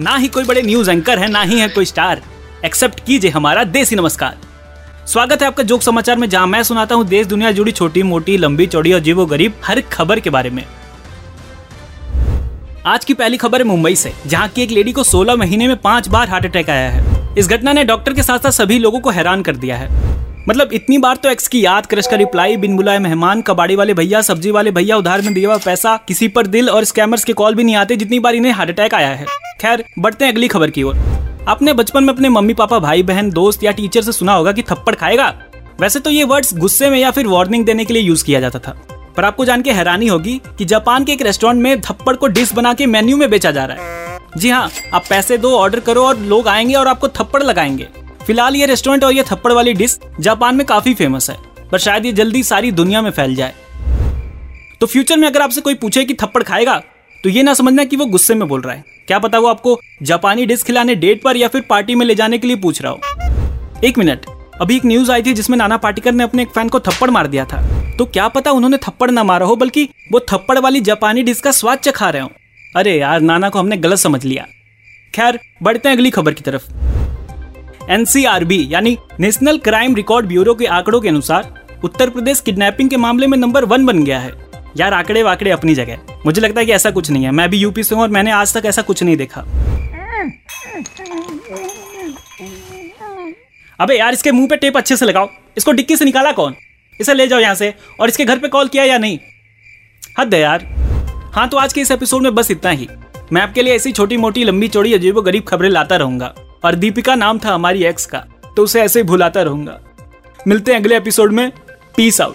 ना ही कोई बड़े न्यूज़ एंकर है, ना ही है कोई स्टार एक्सेप्ट कीजिए हमारा देसी नमस्कार। स्वागत है आपका जोक समाचार में, जहाँ मैं सुनाता हूँ देश, दुनिया जुड़ी छोटी, मोटी, लंबी, चौड़ी और जीवो गरीब, हर खबर के बारे में। आज की पहली खबर है मुंबई से, जहाँ की एक लेडी को 16 महीने में पाँच बार हार्ट अटैक आया है। इस घटना ने डॉक्टर के साथ साथ सभी लोगों को हैरान कर दिया है। मतलब इतनी बार तो एक्स की याद, क्रश का रिप्लाई बिन बुलाए मेहमान, कबाड़ी वाले भैया, सब्ज़ी वाले भैया, उधार में दिया हुआ पैसा, किसी पर दिल और स्कैमर्स के कॉल भी नहीं आते जितनी बार इन्हें हार्ट अटैक आया है। खैर, बढ़ते हैं अगली खबर की ओर। आपने बचपन में अपने मम्मी, पापा, भाई, बहन, दोस्त या टीचर से सुना होगा कि थप्पड़ खाएगा? वैसे तो ये वर्ड्स गुस्से में या फिर वार्निंग देने के लिए यूज़ किया जाता था। पर आपको जान के हैरानी होगी कि जापान के एक रेस्टोरेंट में थप्पड़ को डिश बना के मेन्यू में बेचा जा रहा है। जी हाँ आप पैसे दो ऑर्डर करो और लोग आएँगे और आपको थप्पड़ लगाएँगे। फ़िलहाल ये रेस्टोरेंट और ये थप्पड़ वाली डिश जापान में काफ़ी फ़ेमस है, पर शायद ये जल्दी सारी दुनिया में फैल जाए। तो फ्यूचर में अगर आपसे कोई पूछे कि थप्पड़ खाएगा तो ये ना समझना कि वो गुस्से में बोल रहा है। क्या पता वो आपको जापानी डिश खिलाने डेट पर या फिर पार्टी में ले जाने के लिए पूछ रहा हो। एक मिनट अभी एक न्यूज़ आई थी जिसमें नाना पाटेकर ने अपने एक फ़ैन को थप्पड़ मार दिया था। तो क्या पता उन्होंने थप्पड़ ना मारा हो, बल्कि वो थप्पड़ वाली जापानी डिश का स्वाद चखा रहे हो। अरे यार, नाना को हमने गलत समझ लिया। खैर, बढ़ते हैं अगली खबर की तरफ़। एनसीआरबी, यानी नेशनल क्राइम रिकॉर्ड ब्यूरो के आंकड़ों के अनुसार, उत्तर प्रदेश किडनैपिंग के मामले में नंबर वन बन गया है। यार आंकड़े वाकड़े अपनी जगह। मुझे लगता है कि ऐसा कुछ नहीं है। मैं भी यूपी से हूँ और मैंने आज तक ऐसा कुछ नहीं देखा। अबे यार, इसके मुँह पे टेप अच्छे से लगाओ। इसको डिक्की से निकाला कौन? इसे ले जाओ यहाँ से। और इसके घर पे कॉल किया या नहीं? हद है यार। हाँ तो आज के इस एपिसोड में बस इतना ही। मैं आपके लिए ऐसी छोटी मोटी लंबी, चौड़ी अजीबो गरीब खबरें लाता रहूँगा। और दीपिका नाम था हमारी एक्स का तो उसे ऐसे ही भुलाता रहूँगा। मिलते हैं अगले एपिसोड में। Peace out